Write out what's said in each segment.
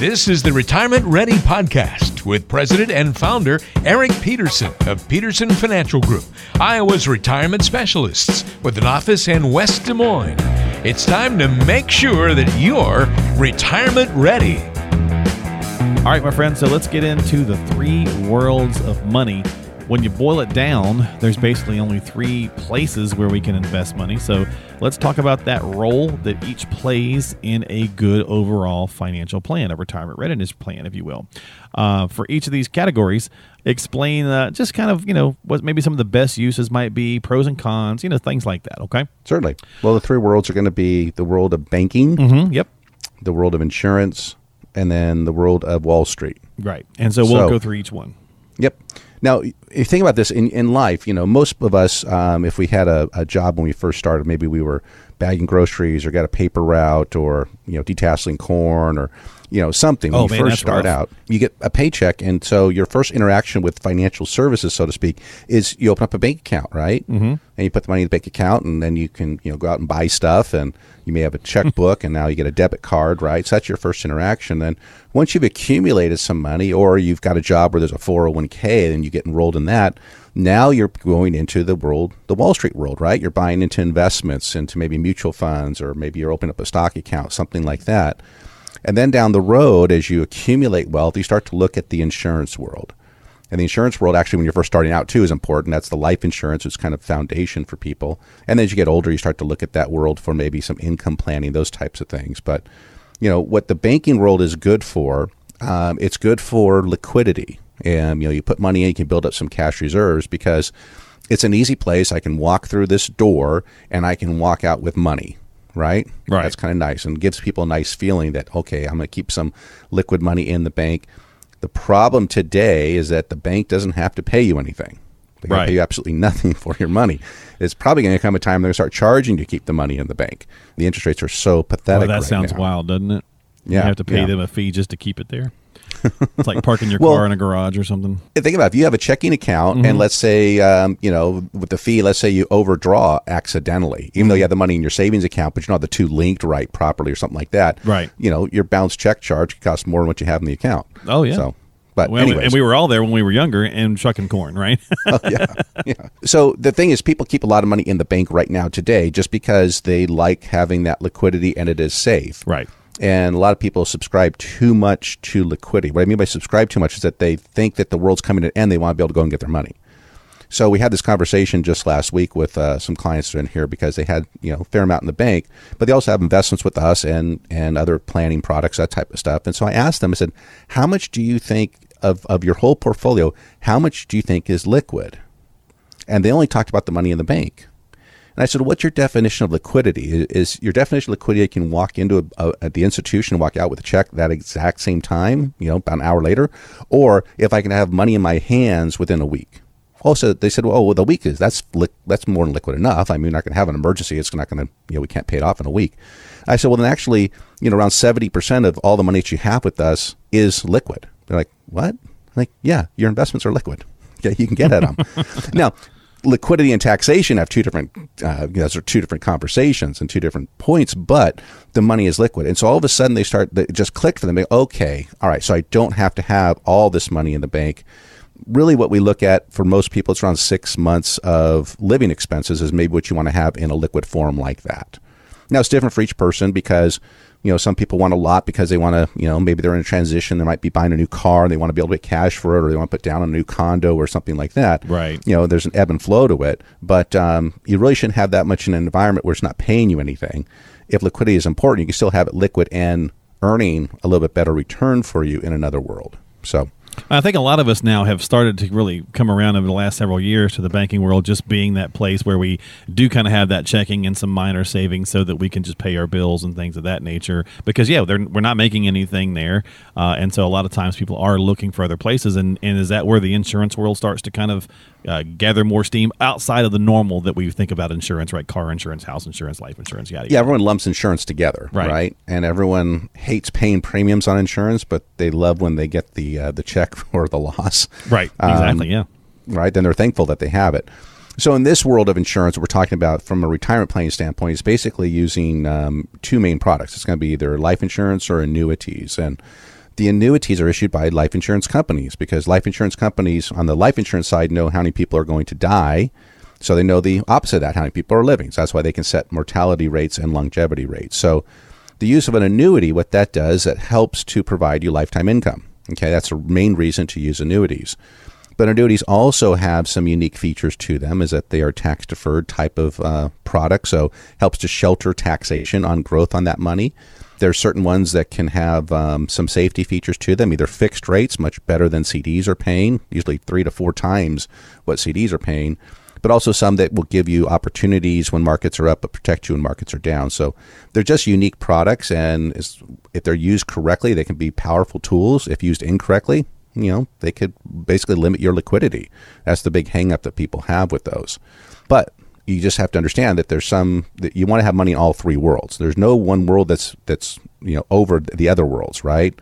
This is the Retirement Ready Podcast with President and Founder Eric Peterson of Peterson Financial Group, Iowa's retirement specialists with an office in West Des Moines. It's time to make sure that you're retirement ready. All right, my friends, so let's get into the three worlds of money. When you boil it down, there's basically only three places where we can invest money. So let's talk about that role that each plays in a good overall financial plan, a retirement readiness plan, if you will. Uh, for each of these categories, explain uh, just kind of, you know, what maybe some of the best uses might be, pros and cons, you know, things like that, okay? Certainly. Well, the three worlds are going to be the world of banking, Mm-hmm. Yep. the world of insurance, and then the world of Wall Street. Right. And so we'll So- go through each one. Yep. Now, if you think about this in, in life, you know, most of us, um, if we had a, a job when we first started, maybe we were bagging groceries or got a paper route or, you know, detasseling corn or, you know, something. When Oh, you man, first start rough. out, you get a paycheck. And so your first interaction with financial services, so to speak, is you open up a bank account, right? Mm-hmm. And you put the money in the bank account and then you can, you know, go out and buy stuff and you may have a checkbook and now you get a debit card, right? So that's your first interaction. Then once you've accumulated some money or you've got a job where there's a 401k and you get enrolled in that, now you're going into the world, the Wall Street world, right? You're buying into investments, into maybe mutual funds, or maybe you're opening up a stock account, something like that. And then down the road, as you accumulate wealth, you start to look at the insurance world. And the insurance world, actually, when you're first starting out, too, is important. That's the life insurance, it's kind of foundation for people. And as you get older, you start to look at that world for maybe some income planning, those types of things. But, you know, what the banking world is good for, um, it's good for liquidity. And, you know, you put money in, you can build up some cash reserves because it's an easy place. I can walk through this door and I can walk out with money, right? Right. That's kind of nice and gives people a nice feeling that, okay, I'm going to keep some liquid money in the bank. The problem today is that the bank doesn't have to pay you anything. They Right. pay you absolutely nothing for your money. It's probably going to come a time they're going to start charging to keep the money in the bank. The interest rates are so Well, pathetic. Oh, that right sounds now. wild, doesn't it? Yeah, You have to pay yeah. them a fee just to keep it there. It's like parking your Well- car in a garage or something. Think about it, if you have a checking account Mm-hmm. and let's say um, you know with the fee let's say you overdraw accidentally even though you have the money in your savings account but you don't have the two linked right properly or something like that Right. you know your bounce check charge costs more than what you have in the account Oh, yeah. so but Well, anyways, and we were all there when we were younger and shucking corn, right? yeah, yeah. So the thing is, people keep a lot of money in the bank right now today just because they like having that liquidity and it is safe. right. And a lot of people subscribe too much to liquidity. What I mean by subscribe too much is that they think that the world's coming to an end. They want to be able to go and get their money. So we had this conversation just last week with uh, some clients in here because they had you know a fair amount in the bank, but they also have investments with us and and other planning products, that type of stuff. And so I asked them, I said, how much do you think of of your whole portfolio? How much do you think is liquid? And they only talked about the money in the bank. And I said, "What's your definition of liquidity? Is your definition of liquidity you can walk into a, a, at the institution and walk out with a check that exact same time, you know, about an hour later, or if I can have money in my hands within a week?" Also, they said, "Well, well the week is that's li- that's more than liquid enough. I mean, we're not going to have an emergency. It's not going to, you know, we can't pay it off in a week." I said, "Well, then actually, you know, around seventy percent of all the money that you have with us is liquid." They're like, "What?" I'm like, "Yeah, your investments are liquid. Yeah, you can get at them." now, liquidity and taxation have two different uh, those are two different conversations and two different points but the money is liquid. And so all of a sudden they start it just click for them. They okay all right so i don't have to have all this money in the bank. Really what we look at for most people it's around six months of living expenses is maybe what you want to have in a liquid form like that now it's different for each person because you know some people want a lot because they want to you know maybe they're in a transition they might be buying a new car and they want to be able to get cash for it or they want to put down a new condo or something like that. Right. you know there's an ebb and flow to it but um, you really shouldn't have that much in an environment where it's not paying you anything. If liquidity is important you can still have it liquid and earning a little bit better return for you in another world. So I think a lot of us now have started to really come around over the last several years to the banking world just being that place where we do kind of have that checking and some minor savings so that we can just pay our bills and things of that nature. Because, yeah, we're not making anything there. Uh, and so a lot of times people are looking for other places. And, and is that where the insurance world starts to kind of uh, gather more steam outside of the normal that we think about insurance, right? Car insurance, house insurance, life insurance, yada, yada. Yeah, everyone lumps insurance together, right? right? And everyone hates paying premiums on insurance, but they love when they get the uh, the check for the loss. Right. Exactly. Um, yeah. Right. Then they're thankful that they have it. So in this world of insurance, we're talking about from a retirement planning standpoint is basically using um, two main products. It's going to be either life insurance or annuities, and the annuities are issued by life insurance companies because life insurance companies on the life insurance side know how many people are going to die. So they know the opposite of that, how many people are living. So that's why they can set mortality rates and longevity rates. So the use of an annuity, what that does, it helps to provide you lifetime income. Okay, that's the main reason to use annuities. But annuities also have some unique features to them, is that they are tax deferred type of uh, product, so helps to shelter taxation on growth on that money. There are certain ones that can have um, some safety features to them, either fixed rates, much better than CDs are paying, usually three to four times what CDs are paying, but also some that will give you opportunities when markets are up, but protect you when markets are down. So they're just unique products, and if they're used correctly, they can be powerful tools. If used incorrectly, you know, they could basically limit your liquidity. That's the big hangup that people have with those. But you just have to understand that there's some that you want to have money in all three worlds. There's no one world that's that's you know over the other worlds, right?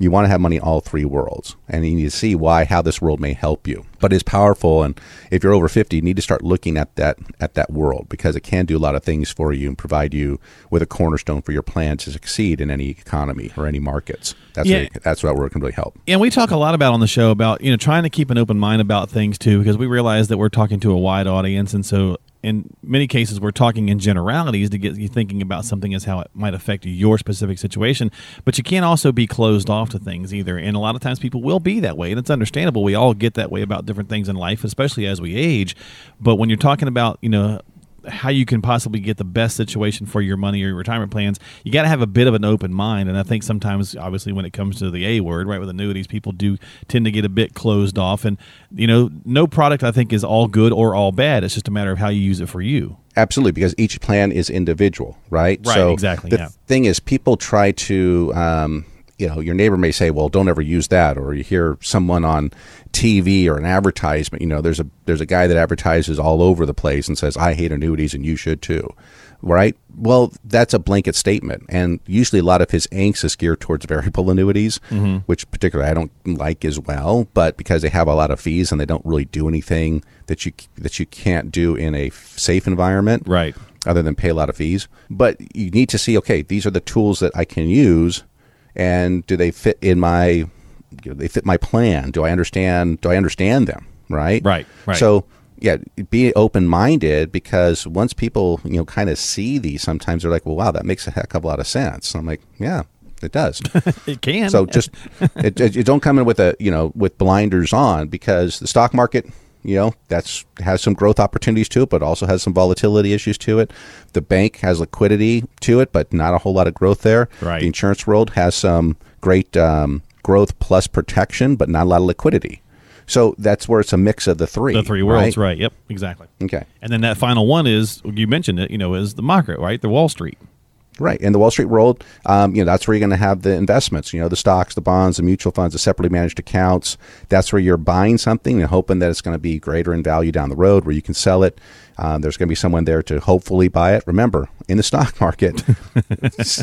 You want to have money in all three worlds, and you need to see why how this world may help you. But it's powerful, and if you're over 50, you need to start looking at that at that world because it can do a lot of things for you and provide you with a cornerstone for your plan to succeed in any economy or any markets. That's yeah. Really, that's what work can really help. And we talk a lot about on the show about you know trying to keep an open mind about things too because we realize that we're talking to a wide audience, and so in many cases we're talking in generalities to get you thinking about something as how it might affect your specific situation. But you can't also be closed off to things either. And a lot of times people will be that way and it's understandable. We all get that way about different things in life especially as we age. But when you're talking about you know how you can possibly get the best situation for your money or your retirement plans, you got to have a bit of an open mind. And I think sometimes, obviously, when it comes to the A word, right, with annuities, people do tend to get a bit closed off. And, you know, no product I think is all good or all bad. It's just a matter of how you use it for you. Absolutely, because each plan is individual, right? Right, so exactly. The yeah. thing is, people try to, um, you know, your neighbor may say, "Well, don't ever use that," or you hear someone on TV or an advertisement. You know, there's a there's a guy that advertises all over the place and says, "I hate annuities, and you should too." Right? Well, that's a blanket statement, and usually a lot of his angst is geared towards variable annuities, mm-hmm. which particularly I don't like as well. But because they have a lot of fees and they don't really do anything that you that you can't do in a safe environment, right? Other than pay a lot of fees, but you need to see, okay, these are the tools that I can use and do they fit in my you know, they fit my plan? Do i understand do i understand them? Right? Right right. So yeah be open minded because once people you know kind of see these sometimes they're like well wow that makes a heck of a lot of sense. I'm like yeah it does. It can. So just it, it, don't come in with a you know with blinders on because the stock market you know that's has some growth opportunities to it but also has some volatility issues to it. The bank has liquidity to it but not a whole lot of growth there. Right. the insurance world has some great um, growth plus protection but not a lot of liquidity. So that's where it's a mix of the three the three worlds right, right. yep exactly. Okay. And then that final one is you mentioned it you know is the market right? The wall street Right. In the Wall Street world, um, you know, that's where you're going to have the investments, you know, the stocks, the bonds, the mutual funds, the separately managed accounts. That's where you're buying something and hoping that it's going to be greater in value down the road where you can sell it. Um, there's going to be someone there to hopefully buy it. Remember, in the stock market,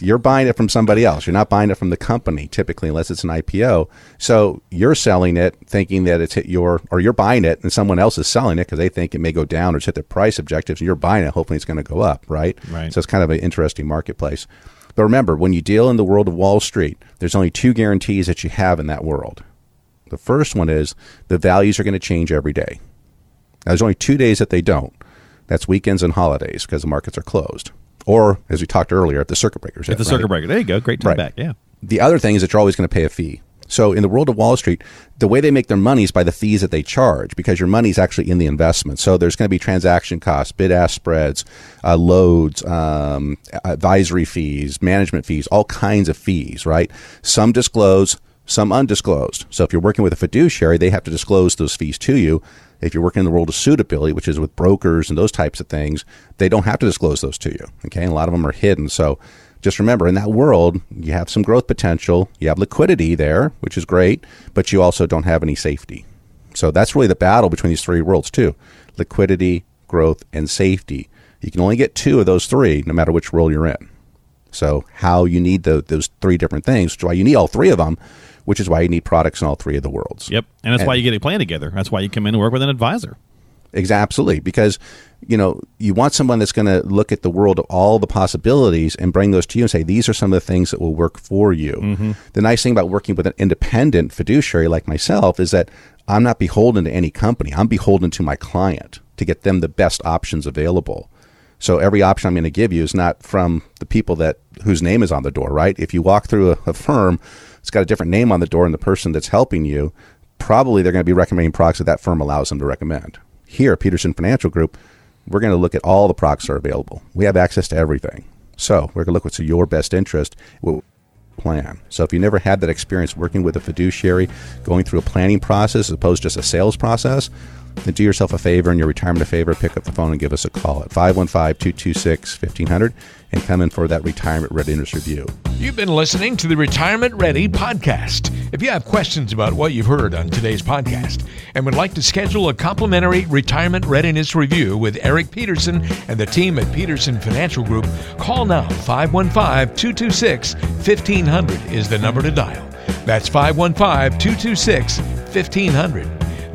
you're buying it from somebody else. You're not buying it from the company typically, unless it's an IPO. So you're selling it thinking that it's hit your, or you're buying it and someone else is selling it because they think it may go down or it's hit their price objectives. And you're buying it, hopefully it's going to go up, right? Right. So it's kind of an interesting marketplace. But remember, when you deal in the world of Wall Street, there's only two guarantees that you have in that world. The first one is the values are going to change every day. Now, there's only two days that they don't. That's weekends and holidays because the markets are closed. Or, as we talked earlier, at the circuit breakers. At the right? circuit breaker. There you go. Great time right. back. Yeah. The other thing is that you're always going to pay a fee. So in the world of Wall Street, the way they make their money is by the fees that they charge because your money is actually in the investment. So there's going to be transaction costs, bid ask spreads, uh, loads, um, advisory fees, management fees, all kinds of fees, right? Some disclose, some undisclosed. So if you're working with a fiduciary, they have to disclose those fees to you. If you're working in the world of suitability, which is with brokers and those types of things, they don't have to disclose those to you. Okay, a lot of them are hidden. So just remember, in that world, you have some growth potential, you have liquidity there, which is great, but you also don't have any safety. So that's really the battle between these three worlds too: liquidity, growth, and safety. You can only get two of those three, no matter which world you're in. So how you need the, those three different things, which is why you need all three of them, which is why you need products in all three of the worlds. Yep, and that's and, why you get a plan together. That's why you come in and work with an advisor. Exactly, absolutely, because you know you want someone that's going to look at the world of all the possibilities and bring those to you and say these are some of the things that will work for you. Mm-hmm. The nice thing about working with an independent fiduciary like myself is that I'm not beholden to any company. I'm beholden to my client to get them the best options available. So every option I'm going to give you is not from the people that whose name is on the door, right? If you walk through a, a firm, it's got a different name on the door, and the person that's helping you, probably they're going to be recommending products that that firm allows them to recommend. Here Peterson Financial Group, we're going to look at all the products that are available. We have access to everything. So we're going to look what's in your best interest plan. So if you never had that experience working with a fiduciary, going through a planning process as opposed to just a sales process, then do yourself a favor and your retirement a favor. Pick up the phone and give us a call at 515 226 1500 and come in for that retirement readiness review. You've been listening to the Retirement Ready podcast. If you have questions about what you've heard on today's podcast and would like to schedule a complimentary retirement readiness review with Eric Peterson and the team at Peterson Financial Group, call now 515 226 1500 is the number to dial. That's 515 226 1500.